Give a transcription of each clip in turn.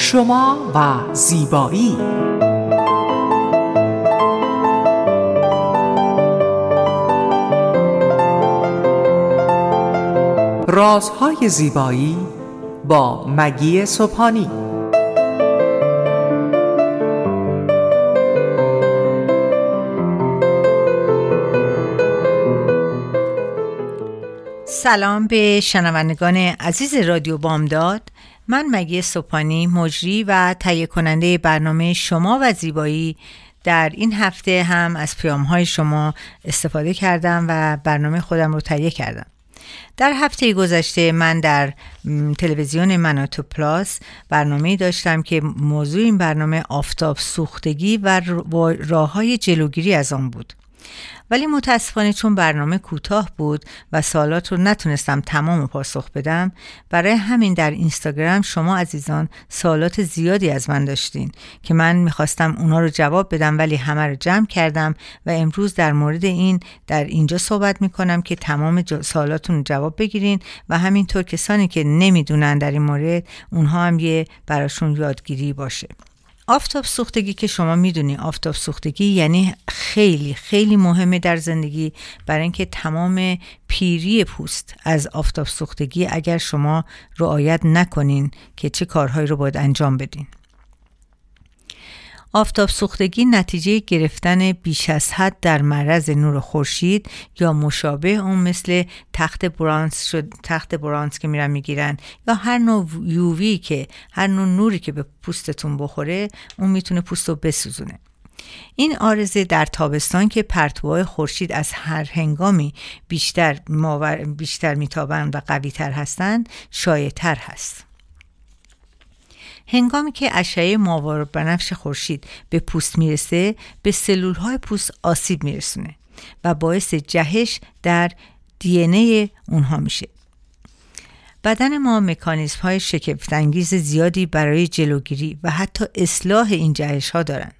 شما و زیبایی. رازهای زیبایی با مگی صبحانی. سلام به شنوندگان عزیز رادیو بامداد. من مگی سپانی مجری و تهیه کننده برنامه شما و زیبایی در این هفته هم از پیام های شما استفاده کردم و برنامه خودم رو تهیه کردم؟ در هفته گذشته من در تلویزیون مناتو پلاس برنامه داشتم که موضوع این برنامه آفتاب سوختگی و راه های جلوگیری از آن بود. ولی متاسفانه چون برنامه کوتاه بود و سوالات رو نتونستم تمام پاسخ بدم برای همین در اینستاگرام شما عزیزان سوالات زیادی از من داشتین که من می‌خواستم اونا رو جواب بدم ولی همه رو جمع کردم و امروز در مورد این در اینجا صحبت می‌کنم که تمام سوالاتون رو جواب بگیرین و همینطور کسانی که نمی‌دونن در این مورد اونها هم یه براشون یادگیری باشه. آفتاب سوختگی که شما می‌دونی آفتاب سوختگی یعنی خیلی خیلی مهمه در زندگی. برای اینکه تمام پیری پوست از آفتاب سوختگی اگر شما رعایت نکنین که چه کارهایی رو باید انجام بدین. آفتاب سوختگی نتیجه گرفتن بیش از حد در معرض نور خورشید یا مشابه اون مثل تخت برانس شد تخت برانس که میرن می‌گیرن یا هر نوع یووی که هر نوع نوری که به پوستتون بخوره اون می‌تونه پوست رو بسوزونه. این آرزه در تابستان که پرتوهای خورشید از هر هنگامی بیشتر, بیشتر میتابند و قویتر هستند شایعتر هست. هنگامی که اشعه ماور بنفش خورشید به پوست می‌رسه به سلول های پوست آسیب میرسونه و باعث جهش در دی اونها میشه. بدن ما مکانیزم های شکفتانگیز زیادی برای جلوگیری و حتی اصلاح این جهش ها دارن.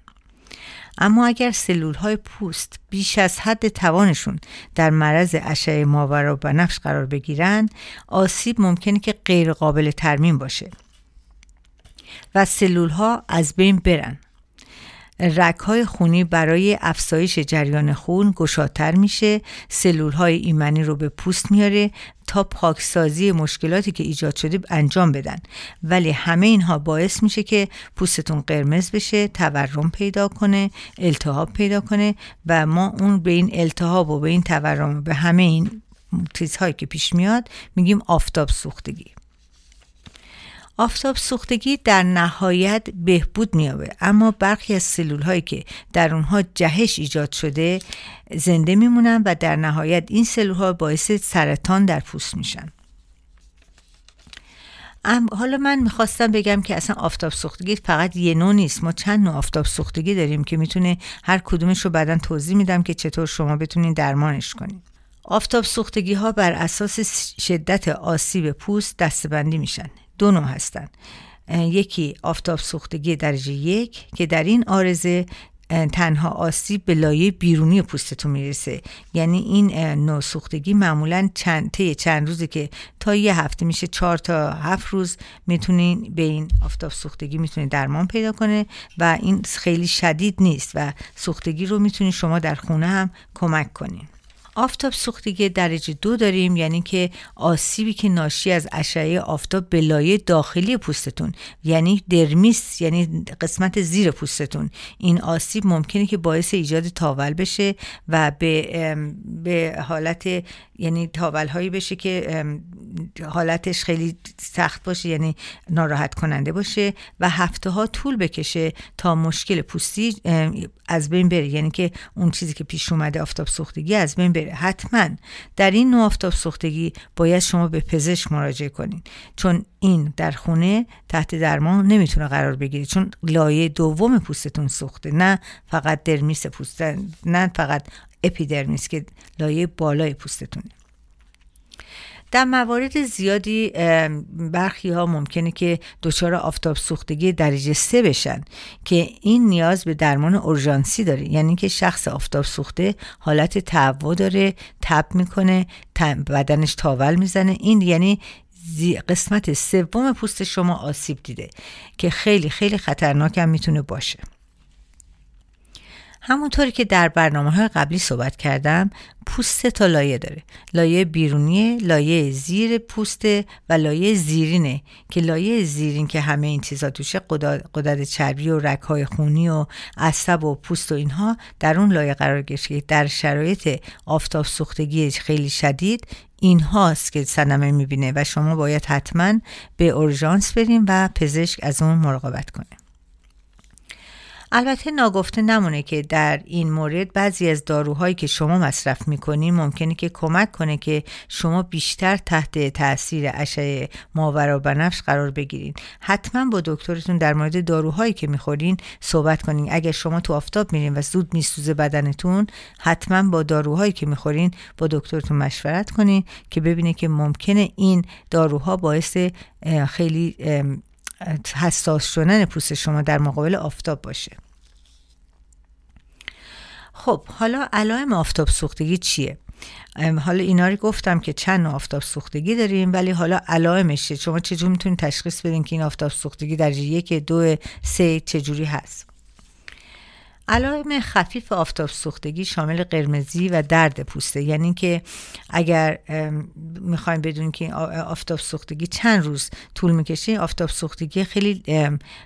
اما اگر سلول های پوست بیش از حد توانشون در معرض اشعه ماورا و بنفش قرار بگیرن آسیب ممکنه که غیر قابل ترمیم باشه. و سلول ها از بین برن. رک های خونی برای افزایش جریان خون گشادتر میشه. سلول های ایمنی رو به پوست میاره تا پاکسازی مشکلاتی که ایجاد شده انجام بدن. ولی همه اینها باعث میشه که پوستتون قرمز بشه تورم پیدا کنه التهاب پیدا کنه و ما اون به این التهاب و به این تورم به همه این چیزهایی که پیش میاد میگیم آفتاب سوختگی. آفتاب سوختگی در نهایت بهبود میابه اما برخی از سلول هایی که در اونها جهش ایجاد شده زنده میمونن و در نهایت این سلول ها باعث سرطان در پوست میشن. حالا من می‌خواستم بگم که اصلا آفتاب سوختگی فقط یه نوع نیست. ما چند نوع آفتاب سوختگی داریم که می‌تونه هر کدومش رو بعدا توضیح میدم که چطور شما بتونین درمانش کنین. آفتاب سوختگی ها بر اساس شدت آسیب پوست دستبندی میشن. دو نوع هستند یکی آفتاب سوختگی درجه یک که در این آرزه تنها آسیب به لایه بیرونی پوستتون می‌رسه. یعنی این نوع سوختگی معمولا چند طی چند روزی که تا یه هفته میشه چهار تا هفت روز می‌تونین به این آفتاب سوختگی می‌تونین درمان پیدا کنه و این خیلی شدید نیست و سوختگی رو می‌تونین شما در خونه هم کمک کنین. آفتاب سوختگی درجه دو داریم یعنی که آسیبی که ناشی از اشعه آفتاب به لایه داخلی پوستتون یعنی درمیس یعنی قسمت زیر پوستتون. این آسیب ممکنه که باعث ایجاد تاول بشه و به, به حالت یعنی تاول هایی بشه که حالتش خیلی سخت باشه یعنی ناراحت کننده باشه و هفته ها طول بکشه تا مشکل پوستی از بین بره. یعنی که اون چیزی که پیش اومده آفتاب سوختگی از بین بره. حتما در این نوع آفتاب سوختگی باید شما به پزشک مراجعه کنین چون این در خونه تحت درمان نمی‌تونه قرار بگیره چون لایه دوم پوستتون سوخته نه فقط درمیس پوست نه فقط اپیدرمیس که لایه بالای پوستتونه. در موارد زیادی برخی ها ممکنه که دچار آفتاب سوختگی درجه سه بشن که این نیاز به درمان اورژانسی داره. یعنی که شخص آفتاب سوخته حالت تعو داره تب می‌کنه بدنش تاول می‌زنه. این یعنی قسمت سوم پوست شما آسیب دیده که خیلی خیلی خطرناک هم می‌تونه باشه. همونطوری که در برنامه های قبلی صحبت کردم پوست تا لایه داره. لایه بیرونی لایه زیر پوست و لایه زیرینه که لایه زیرین که همه این چیزا توشه قدرت چربی و رگهای خونی و عصب و پوست و اینها در اون لایه قرار گرفته در شرایط آفتاب سوختگی خیلی شدید این هاست که صدمه می‌بینه و شما باید حتما به اورژانس بریم و پزشک از اون مراقبت کنه. البته ناگفته نمونه که در این مورد بعضی از داروهایی که شما مصرف می‌کنین ممکنه که کمک کنه که شما بیشتر تحت تاثیر اشعه ماورا بنفش قرار بگیرین. حتما با دکترتون در مورد داروهایی که می‌خورین صحبت کنین. اگر شما تو آفتاب میرین و زود میسوزه بدنتون حتما با داروهایی که می‌خورین با دکترتون مشورت کنین که ببینه که ممکنه این داروها باعث خیلی حساس شدن پوست شما در مقابل آفتاب باشه. خب حالا علائم آفتاب سوختگی چیه؟ حالا اینا رو گفتم که چند آفتاب سوختگی داریم ولی حالا علائمش شما چجور می‌تونید تشخیص بدین که این آفتاب سوختگی درجه یک دو سه چجوری هست؟ علائم خفیف آفتاب سوختگی شامل قرمزی و درد پوسته. یعنی که اگر می‌خوایم بدونیم که آفتاب سوختگی چند روز طول می‌کشه آفتاب سوختگی خیلی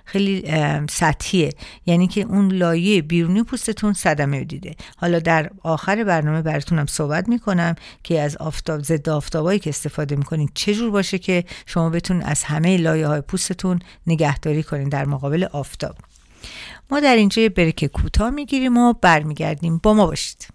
خیلی سطحیه. یعنی که اون لایه بیرونی پوستتون صدمه دیده. حالا در آخر برنامه براتونم صحبت می‌کنم که از آفتاب ضد آفتابایی که استفاده می‌کنین چجور باشه که شما بتونید از همه لایه های پوستتون نگهداری کنین در مقابل آفتاب. ما در اینجا بریک کوتاه می‌گیریم و برمیگردیم. با ما باشید.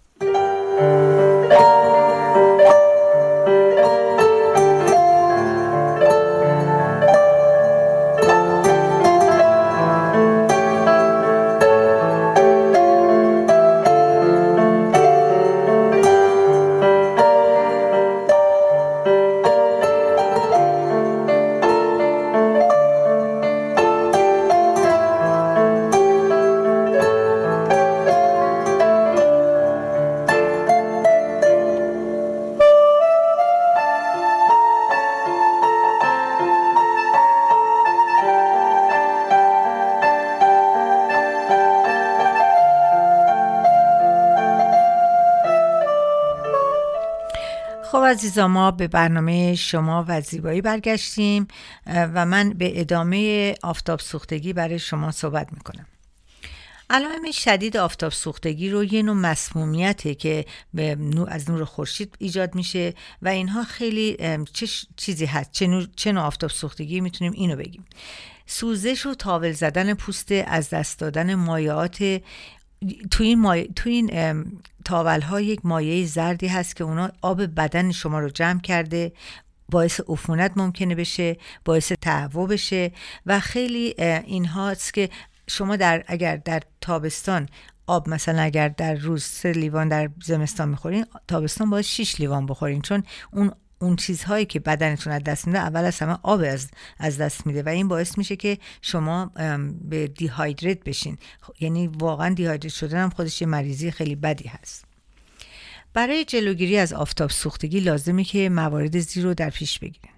عزیزا ما به برنامه شما و زیبایی برگشتیم و من به ادامه آفتاب سوختگی برای شما صحبت می‌کنم. علائم شدید آفتاب سوختگی رو یه نوع مسمومیته که از نور خورشید ایجاد میشه و اینها خیلی چه چیزی هست چه نوع, چه نوع آفتاب سوختگی می‌تونیم اینو بگیم. سوزش و تاول زدن پوست از دست دادن مایعات تو این, مای... تو این تاول ها یک مایه زردی هست که اونا آب بدن شما رو جمع کرده باعث عفونت ممکنه بشه باعث تهوع بشه و خیلی این هاست که شما در اگر در تابستان آب مثلا اگر در روز سه لیوان در زمستان می‌خورین تابستان باید 6 لیوان بخورین چون اون اون چیزهایی که بدنتون از دست میده اول از همه آب از, دست میده و این باعث میشه که شما به دیهایدریت بشین. یعنی واقعا دیهایدریت شدن هم خودش یه مریضی خیلی بدی هست. برای جلوگیری از آفتاب سوختگی لازمه که موارد زیر رو در پیش بگیرین.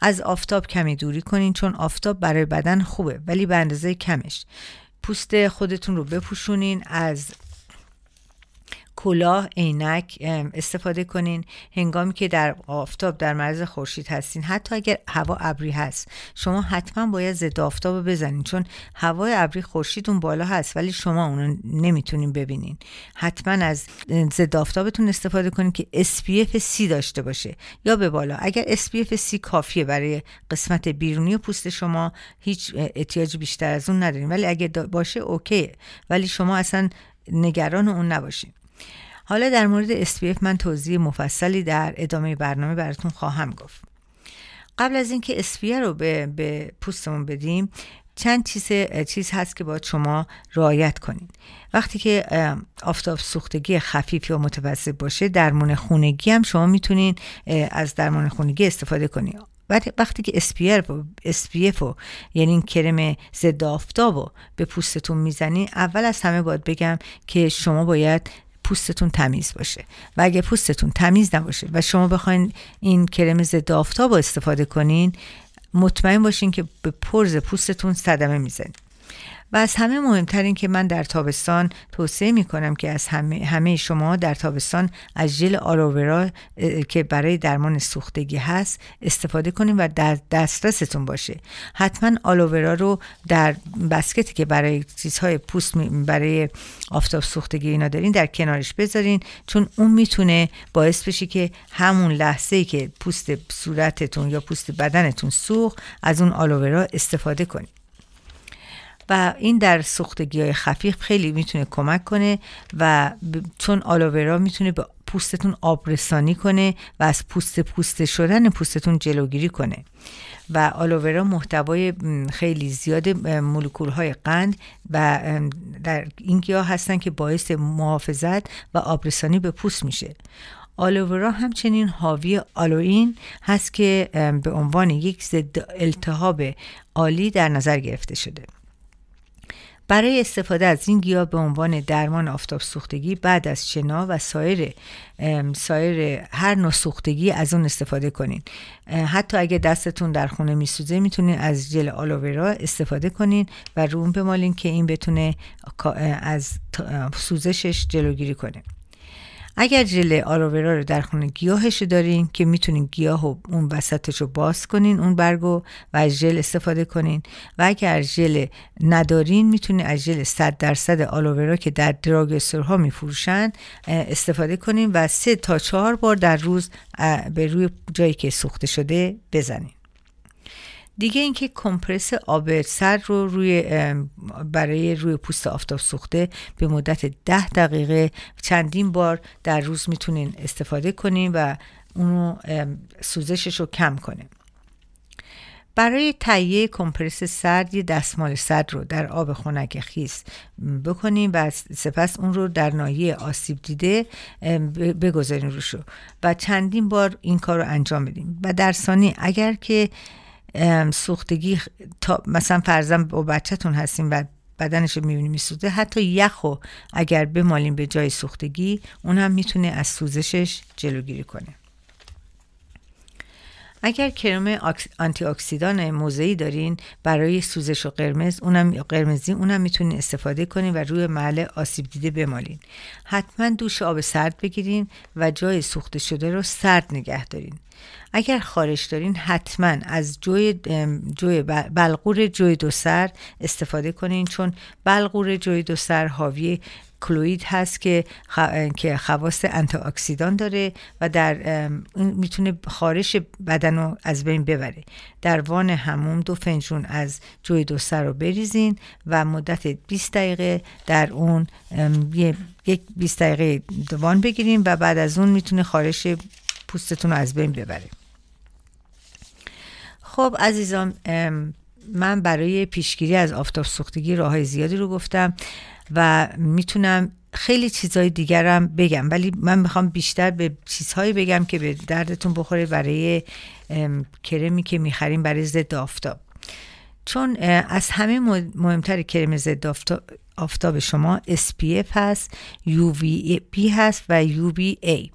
از آفتاب کمی دوری کنین چون آفتاب برای بدن خوبه ولی به اندازه کمش. پوست خودتون رو بپوشونین از کلاه عینک استفاده کنین. هنگامی که در آفتاب در مرز خورشید هستین. حتی اگر هوا ابری هست شما حتما باید ضد آفتاب بزنین. چون هوای ابری خورشید اون بالا هست ولی شما اونو نمی‌تونین ببینین. حتما از ضد آفتابتون استفاده کنین که SPF C داشته باشه. یا به بالا. اگر SPF C کافیه برای قسمت بیرونی و پوست شما هیچ احتیاج بیشتر از اون ندارین. ولی اگر باشه اوکیه. ولی شما اصلا نگران اون نباشین. حالا در مورد SPF من توضیح مفصلی در ادامه برنامه براتون خواهم گفت. قبل از اینکه SPF رو به, به پوستمون بدیم چند چیز چیز هست که باید شما رعایت کنید. وقتی که آفتاب سوختگی خفیف یا متوسط باشه درمان خونگی هم شما می‌تونین از درمان خونگی استفاده کنید وقتی که SPF و SPF و یعنی کرم ضد آفتاب رو به پوستتون می‌زنین اول از همه باید بگم که شما باید پوستتون تمیز باشه. و اگه پوستتون تمیز نباشه و شما بخواین این کرم ضد آفتاب استفاده کنین مطمئن باشین که به پرز پوستتون صدمه می‌زنید. و از همه مهمتر این که من در تابستان توصیه می کنم که از همه, همه شما در تابستان از ژل آلوورا که برای درمان سوختگی هست استفاده کنیم و در دسترستون باشه. حتما آلوورا رو در بسکتی که برای چیزهای پوست برای آفتاب سوختگی اینا دارین در کنارش بذارین چون اون می‌تونه باعث بشه که همون لحظه که پوست صورتتون یا پوست بدنتون سوخت از اون آلوورا استفاده کنید و این در سوختگی های خفیف خیلی می‌تونه کمک کنه و چون آلوورا می‌تونه به پوستتون آبرسانی کنه و از پوست پوست شدن پوستتون جلوگیری کنه. و آلوورا محتوای خیلی زیاد مولکول های قند و در این گیاه هستن که باعث محافظت و آبرسانی به پوست میشه. آلوورا همچنین حاوی آلوئین هست که به عنوان یک ضد التهاب عالی در نظر گرفته شده. برای استفاده از این گیاه به عنوان درمان آفتاب سوختگی بعد از شنا و سایر سایر هر نوع سوختگی از اون استفاده کنین. حتی اگه دستتون در خونه میسوزه می‌تونین از ژل آلوورا استفاده کنین و رو بمالین که این بتونه از سوزشش جلوگیری کنه. اگر ژل آلوورا رو در خونه گیاهش دارین که می‌تونین گیاه و اون وسطش رو باز کنین اون برگو و از ژل استفاده کنین. و اگر ژل ندارین می‌تونین از ژل 100 درصد آلوورا که در دراگستورها میفروشن استفاده کنین و سه تا چهار بار در روز به روی جایی که سوخته شده بزنین. دیگه اینکه کمپرس آب سر رو روی برای روی پوست آفتاب سوخته به مدت ده دقیقه چندین بار در روز می‌تونین استفاده کنین و اونو سوزشش رو کم کنه برای تهیه کمپرس سرد یه دستمال سرد رو در آب خنک خیس بکنیم و سپس اون رو در ناحیه آسیب دیده بگذاریم روشو و چندین بار این کار رو انجام بدیم و در ثانی اگر که سوختگی تا مثلا فرزن با بچهتون هستیم و بدنش رو می‌بینی میسوزه حتی یخو اگر بمالیم به جای سوختگی اون هم می‌تونه از سوزشش جلوگیری کنه. اگر کرم آنتی اکسیدان موضعی دارین برای سوزش و قرمز اونم قرمزی اونم می‌تونین استفاده کنین و روی محل آسیب دیده بمالین. حتما دوش آب سرد بگیرین و جای سوخته شده رو سرد نگه دارین. اگر خارش دارین حتما از جوی, جوی بلغور جوی دو سر استفاده کنین چون بلغور جوی دو سر حاوی کلوید هست که که خواص انتی اکسیدان داره و در می‌تونه خارش بدن رو از بین ببره. در وان هموم دو فنجون از جوی دو سر رو بریزین و مدت 20 دقیقه در اون یک 20 دقیقه دوان بگیریم و بعد از اون می‌تونه خارش پوستتون رو از بین ببره. خب عزیزان من برای پیشگیری از آفتاب سوختگی راه های زیادی رو گفتم. و می‌تونم خیلی چیزهای دیگرم بگم ولی من می‌خوام بیشتر به چیزهایی بگم که به دردتون بخوره برای کرمی که می‌خریم برای ضد آفتاب. چون از همه مهمتر کرم ضد آفتاب شما SPF هست UVB هست و UVA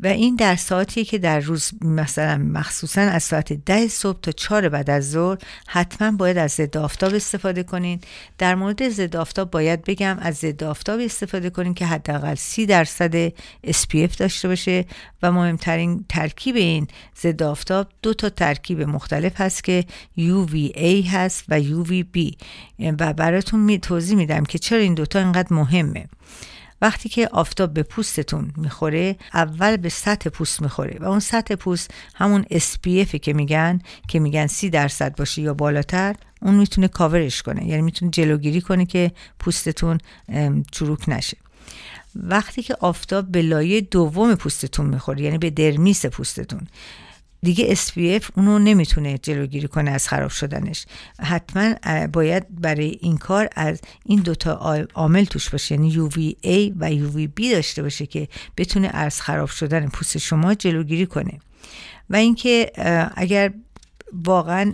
و این در ساعتی که در روز مثلا مخصوصا از ساعت ده صبح تا چهار بعد از ظهر حتما باید از ضد آفتاب استفاده کنین. در مورد ضد آفتاب باید بگم از ضد آفتاب استفاده کنین که حداقل سی درصد SPF داشته باشه و مهمترین ترکیب این ضد آفتاب دو تا ترکیب مختلف هست که UVA هست و UVB و براتون توضیح میدم که چرا این دوتا اینقدر مهمه. وقتی که آفتاب به پوستتون می‌خوره اول به سطح پوست می‌خوره و اون سطح پوست همون SPF که میگن که میگن سی درصد باشه یا بالاتر اون می‌تونه کاورش کنه. یعنی می‌تونه جلوگیری کنه که پوستتون چروک نشه. وقتی که آفتاب به لایه دوم پوستتون می‌خوره یعنی به درمیس پوستتون دیگه SPF اونو نمی‌تونه جلوگیری کنه از خراب شدنش. حتما باید برای این کار از این دوتا عامل توش باشه. یعنی UVA و UVB داشته باشه که بتونه از خراب شدن پوست شما جلوگیری کنه. و اینکه اگر واقعا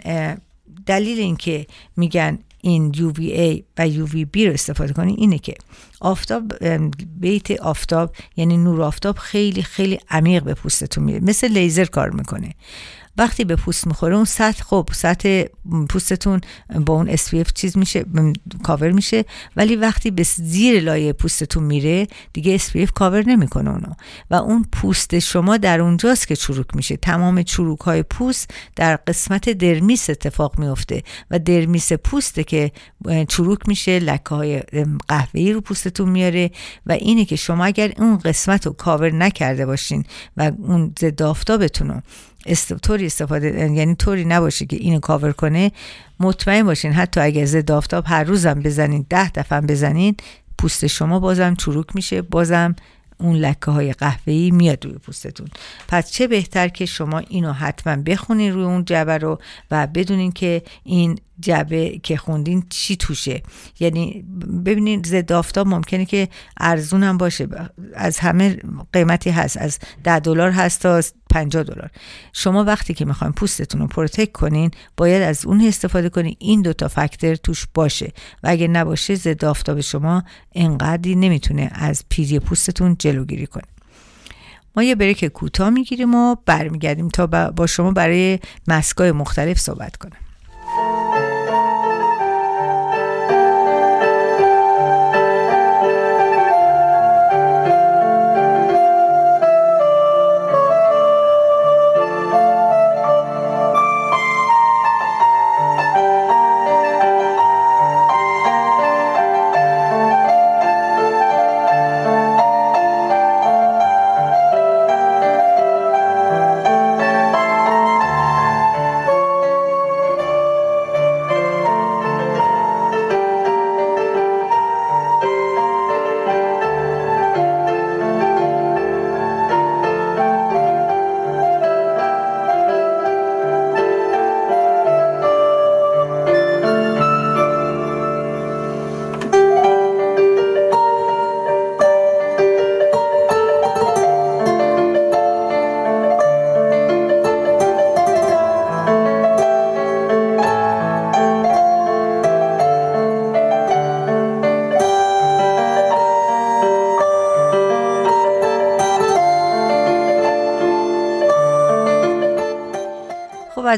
دلیل اینکه میگن این UVA و UVB رو استفاده کنید اینه که آفتاب بیت آفتاب یعنی نور آفتاب خیلی خیلی عمیق به پوستتون میره. مثل لیزر کار می‌کنه. وقتی به پوست می‌خوره اون سطح خب سطح پوستتون با اون SPF چیز میشه کاور میشه. ولی وقتی به زیر لایه پوستتون میره دیگه SPF cover نمی‌کنه اونو. و اون پوست شما در اونجاست که چروک میشه. تمام چروک های پوست در قسمت درمیس اتفاق میفته و درمیس پوسته که چروک میشه لکه های قهوه‌ای رو پوستتون میاره. و اینه که شما اگر اون قسمت رو کاور نکرده باشین و اون ضد آفتابتون رو است... طوری استفاده یعنی طوری نباشه که اینو کاور کنه مطمئن باشین حتی اگه ضد آفتاب هر روزم بزنین ده دفعه بزنین پوست شما بازم چروک میشه بازم اون لکه های قهوه‌ای میاد روی پوستتون. پس چه بهتر که شما اینو حتما بخونین روی اون جبه رو و بدونین که این جبه که خوندین چی توشه؟ یعنی ببینین ضد آفتاب ممکنه که ارزون هم باشه. از همه قیمتی هست. از ده دلار هست تا 50 دلار. شما وقتی که می‌خواین پوستتون رو پروتک کنین باید از اون استفاده کنین. این دوتا فاکتور توش باشه. و اگه نباشه ضد آفتاب شما انقدری نمی‌تونه از پیری پوستتون جلوگیری کنه. ما یه بریک کوتاه می‌گیریم و برمیگردیم تا با شما برای مسکای مختلف صحبت کنم.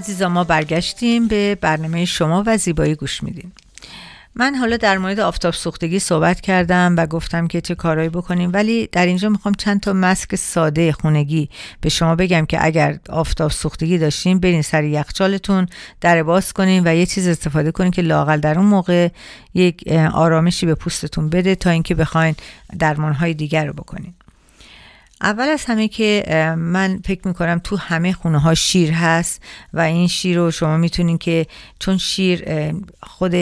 عزیزا ما برگشتیم به برنامه شما و زیبایی گوش میدیم. من حالا در مورد آفتاب سوختگی صحبت کردم و گفتم که چه کارهایی بکنیم ولی در اینجا می‌خوام چند تا مسک ساده خونگی به شما بگم که اگر آفتاب سوختگی داشتین برین سر یخچالتون در باز کنین و یه چیز استفاده کنین که لاقل در اون موقع یک آرامشی به پوستتون بده تا اینکه بخواین درمانهای دیگر رو بکنین. اول از همه که من فکر می‌کنم تو همه خونه ها شیر هست و این شیر رو شما می‌تونین که چون شیر خود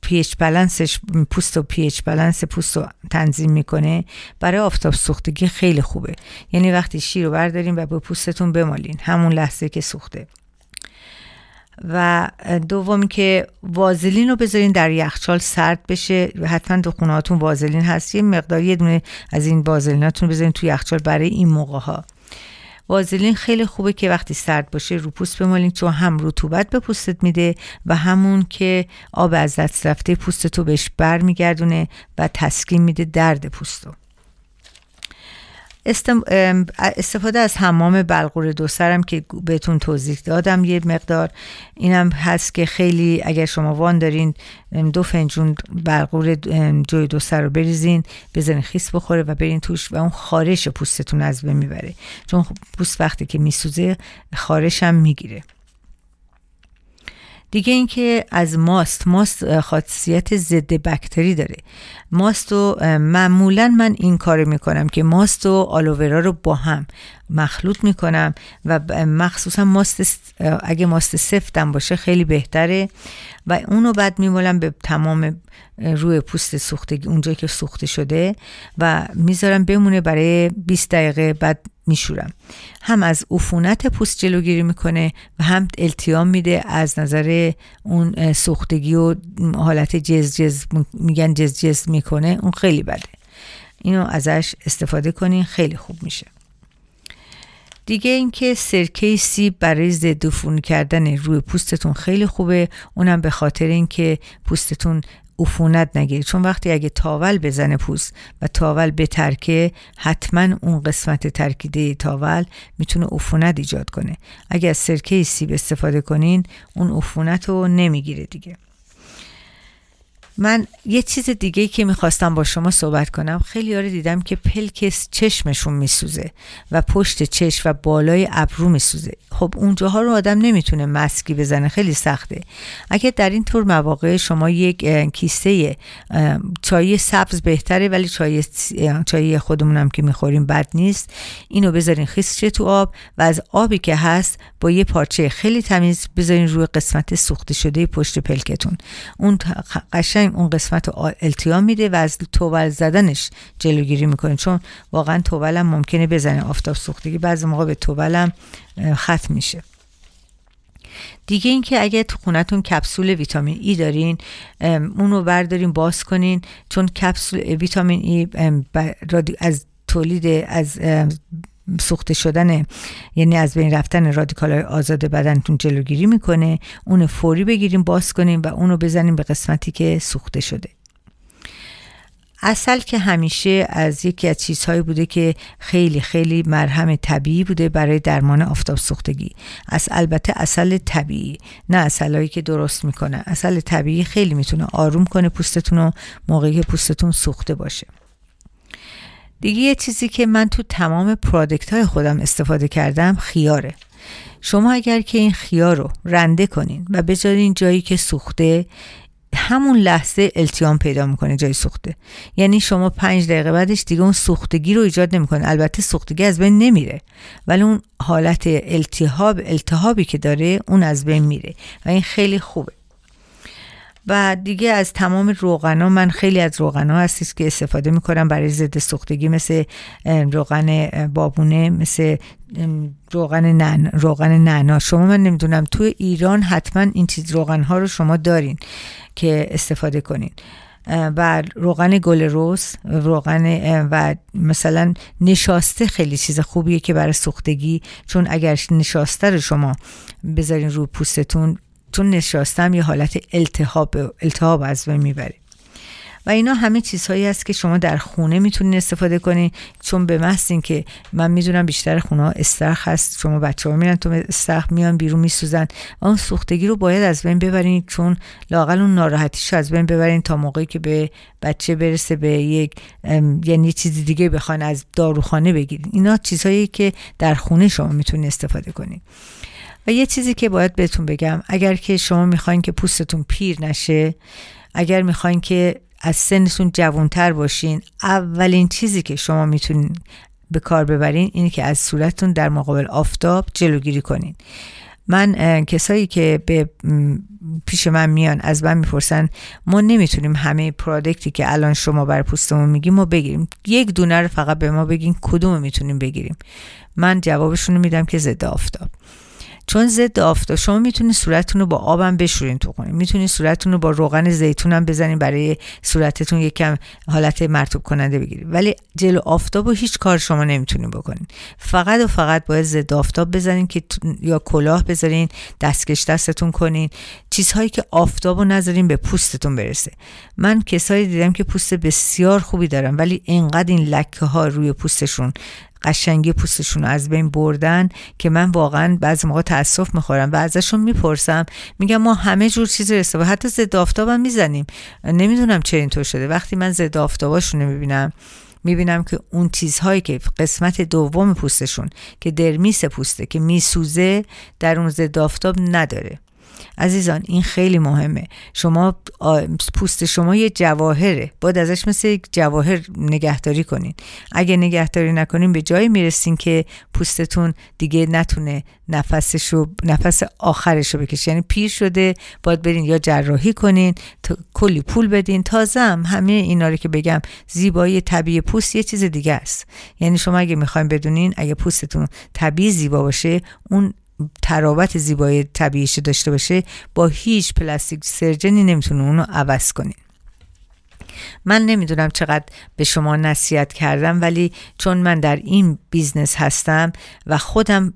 پیچ بلنسش پوست و پیچ بلنس پوست رو تنظیم می‌کنه برای آفتاب سوختگی خیلی خوبه. یعنی وقتی شیر رو بردارین و به پوستتون بمالین همون لحظه که سوخته. و دوم که وازلین رو بذارین در یخچال سرد بشه حتما دو خونهاتون وازلین هست. یه مقداری یه دونه از این وازلیناتون بذارین تو یخچال برای این موقع ها وازلین خیلی خوبه که وقتی سرد باشه رو پوست بمالین چون هم رطوبت به پوستت میده و همون که آب از دست رفته پوستتو بهش برمیگردونه و تسکین میده درد پوستو. استفاده از حمام بلغور دو سرم که بهتون توضیح دادم یه مقدار. اینم هست که خیلی اگر شما وان دارین دو فنجون بلغور جوی دو سر رو بریزین بزنین خیس بخوره و برین توش و اون خارش پوستتون از بین می‌بره. چون پوست وقتی که میسوزه خارش هم می‌گیره. دیگه اینکه از ماست ماست خاصیت ضد بکتری داره. ماست و معمولا من این کار می‌کنم که ماست و آلوورا رو با هم مخلوط می‌کنم و مخصوصا ماست اگه ماست سفتم باشه خیلی بهتره و اونو بعد میمولم به تمام روی پوست سوختگی اونجایی که سوخته شده و می‌ذارم بمونه برای 20 دقیقه بعد میشورم. هم از عفونت پوست جلوگیری می‌کنه و هم التیام میده از نظر اون سوختگی و حالت جز جز میگن جز جز می‌کنه اون خیلی بده. اینو ازش استفاده کنین خیلی خوب میشه. دیگه اینکه سرکه سیب برای ضد کردن روی پوستتون خیلی خوبه. اونم به خاطر اینکه پوستتون عفونت نگیره چون وقتی اگه تاول بزنه پوست و تاول بترکه حتما اون قسمت ترکیده تاول می‌تونه عفونت ایجاد کنه. اگه از سرکه سیب استفاده کنین اون عفونت رو نمی‌گیره دیگه. من یه چیز دیگه که می‌خواستم با شما صحبت کنم. خیلی رو دیدم که پلک چشمشون میسوزه و پشت چشم و بالای ابرو میسوزه. خب اونجاها رو آدم نمی‌تونه مسکی بزنه خیلی سخته. اگر در این طور مواقع شما یک کیسه چای سبز بهتره ولی چای چای خودمونم که می‌خوریم بد نیست. اینو بذارین خیسچه تو آب و از آبی که هست با یه پارچه خیلی تمیز بذارین روی قسمت سوخته شده پشت پلکتون. اون قشنگ اون قسمت التیام میده و از توبل زدنش جلوگیری می‌کنه چون واقعا توبلم ممکنه بزنه. آفتاب سوختگی بعضی موقع به توبلم ختم میشه. دیگه اینکه اگه تو خونتون کپسول ویتامین ای دارین اونو بردارین باز کنین. چون کپسول ویتامین ای از تولید از سوخته شدن یعنی از بین رفتن رادیکال های آزاد بدنتون جلوگیری می‌کنه اون فوری بگیریم باز کنیم و اونو بزنیم به قسمتی که سوخته شده. اصل که همیشه از یکی از چیزهایی بوده که خیلی خیلی مرهم طبیعی بوده برای درمان آفتاب سوختگی. از البته اصل طبیعی نه اصلهایی که درست می‌کنه. اصل طبیعی خیلی می‌تونه آروم کنه پوستتون رو موقعی که پوستتون سوخته باشه. دیگه یه چیزی که من تو تمام پرادکت های خودم استفاده کردم خیاره. شما اگر که این خیار رو رنده کنین و بذارین جایی که سوخته همون لحظه التیام پیدا می‌کنه جای سوخته. یعنی شما پنج دقیقه بعدش دیگه اون سوختگی رو ایجاد نمی‌کنه. البته سوختگی از بین نمیره ولی اون حالت التهاب التهابی که داره اون از بین میره و این خیلی خوبه. و دیگه از تمام روغنا من خیلی از روغنا هستیست که استفاده می‌کنم برای ضد سوختگی مثل روغن بابونه مثل روغن نن روغن نعنا شما من نمی‌دونم تو ایران حتما این چیز روغن ها رو شما دارین که استفاده کنین. و روغن گل روز روغن و مثلا نشاسته خیلی چیز خوبیه که برای سوختگی چون اگر نشاسته رو شما بذارین رو پوستتون چون نشاستم یه حالت التهاب التهاب از بین می‌بره. و اینا همه چیزهایی است که شما در خونه می‌تونین استفاده کنین چون به محض که من می‌دونم بیشتر خونه ها استرخ هست شما بچه ها میرن تو استرخ میان بیرون میسوزن و اون سوختگی رو باید از بین ببرین چون لاقل اون ناراحتیش از بین ببرین تا موقعی که به بچه برسه به یک یعنی چیزی دیگه بخوان از داروخانه بگیرین. اینا چیزهایی که در خونه شما می‌تونین استفاده کنین. و یه چیزی که باید بهتون بگم. اگر که شما می‌خواین که پوستتون پیر نشه اگر می‌خواین که از سنتون جوانتر باشین اولین چیزی که شما می‌تونین به کار ببرین اینه که از صورتتون در مقابل آفتاب جلوگیری کنین. من کسایی که به پیش من میان از من می‌پرسن ما نمی‌تونیم همه پرادکتی که الان شما بر پوستمون میگیم ما بگیریم. یک دونه رو فقط به ما بگین کدوم می‌تونیم بگیریم. من جوابشون رو میدم که ضد آفتاب. چون ضد آفتاب. شما می‌تونید صورتتون رو با آبم بشورین تو خونه. می‌تونید صورتتون رو با روغن زیتون هم بزنین برای صورتتون یکم حالت مرتوب کننده بگیرید ولی جلو آفتاب و هیچ کار شما نمی‌تونین بکنین. فقط و فقط باید ضد آفتاب بزنین که یا کلاه بذارین دستکش دستتون کنین. چیزهایی که آفتاب رو نذارین به پوستتون برسه. من کسایی دیدم که پوست بسیار خوبی دارن ولی اینقدر این لکه ها روی پوستشون قشنگی پوستشون رو از بین بردن که من واقعا بعضی موقع تاسف می‌خورم و ازشون می‌پرسم. میگم ما همه جور چیزی استفاده حتی ضد آفتابم می‌زنیم. نمی‌دونم چه اینطور شده. وقتی من ضد آفتاباشون رو می‌بینم می‌بینم که اون چیزهایی که قسمت دوم پوستشون که درمیس پوسته که میسوزه در اون ضد آفتاب نداره. عزیزان این خیلی مهمه. شما پوست شما یه جواهره. باید ازش مثل یک جواهر نگهداری کنین. اگه نگهداری نکنین به جایی می‌رسین که پوستتون دیگه نتونه نفسشو نفس آخرشو بکشه. یعنی پیر شده باید برین یا جراحی کنین تا کلی پول بدین. تازه هم همه اینا رو که بگم زیبایی طبیعی پوست یه چیز دیگه است. یعنی شما اگه می‌خواین بدونین اگه پوستتون طبیعی زیبا باشه اون تراوت زیبایی طبیعیش داشته باشه با هیچ plastic surgeon ی نمی‌تونه اونو عوض کنین من نمی‌دونم چقدر به شما نصیحت کردم ولی چون من در این business هستم و خودم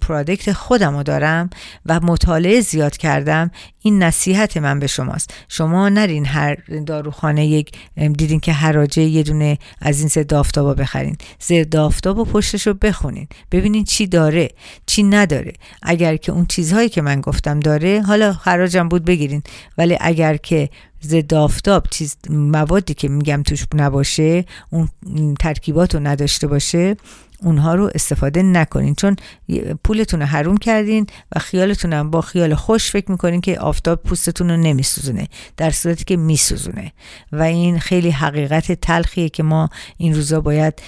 product خودم رو دارم و مطالعه زیاد کردم این نصیحت من به شماست. شما نرین هر داروخانه یک دیدین که حراجه یه دونه از این ضد آفتابا بخرین. ضد آفتاب پشتش رو بخونین. ببینین چی داره چی نداره. اگر که اون چیزهایی که من گفتم داره حالا حراجم بود بگیرین. ولی اگر که ضد آفتاب چیز موادی که میگم توش نباشه اون ترکیبات رو نداشته باشه. اونها رو استفاده نکنین. چون پولتون رو حروم کردین و خیالتون هم با خیال خوش فکر می‌کنین که آفتاب پوستتون رو نمیسوزونه در صورتی که میسوزونه. و این خیلی حقیقت تلخیه که ما این روزا باید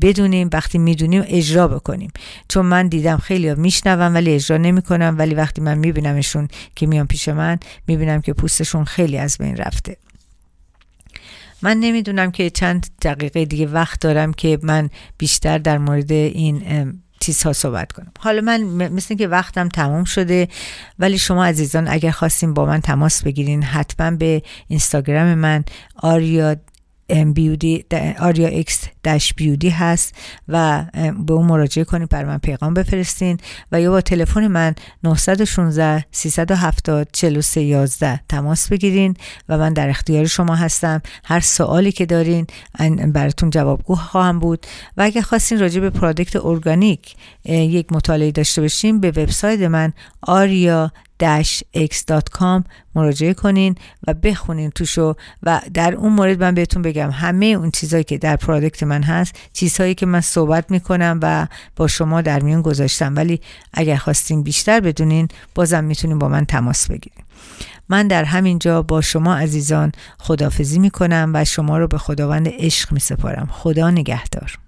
بدونیم وقتی می‌دونیم اجرا بکنیم. چون من دیدم خیلی میشنوم ولی اجرا نمی‌کنم ولی وقتی من میبینمشون که میان پیش من می‌بینم که پوستشون خیلی از بین رفته. من نمی‌دونم که چند دقیقه دیگه وقت دارم که من بیشتر در مورد این چیزها صحبت کنم. حالا من مثل که وقتم تموم شده ولی شما عزیزان اگر خواستیم با من تماس بگیرین حتما به اینستاگرام من آریا بیودی آریا اکس داش بیودی هست و به اون مراجعه کنید بر من پیغام بفرستین و یا با تلفن من 916 370 4311 تماس بگیرین و من در اختیار شما هستم. هر سوالی که دارین براتون جوابگو خواهم بود. و اگر خواستین راجع به پرادکت ارگانیک یک مطالعه داشته باشین به وبسایت من آریا x.com مراجعه کنین و بخونین توشو و در اون مورد من بهتون بگم همه اون چیزهایی که در پرادکت من هست چیزهایی که من صحبت می‌کنم و با شما در میون گذاشتم. ولی اگر خواستین بیشتر بدونین بازم می‌تونین با من تماس بگیرین. من در همین جا با شما عزیزان خدافزی می‌کنم و شما رو به خداوند عشق میسپارم. خدا نگهدار.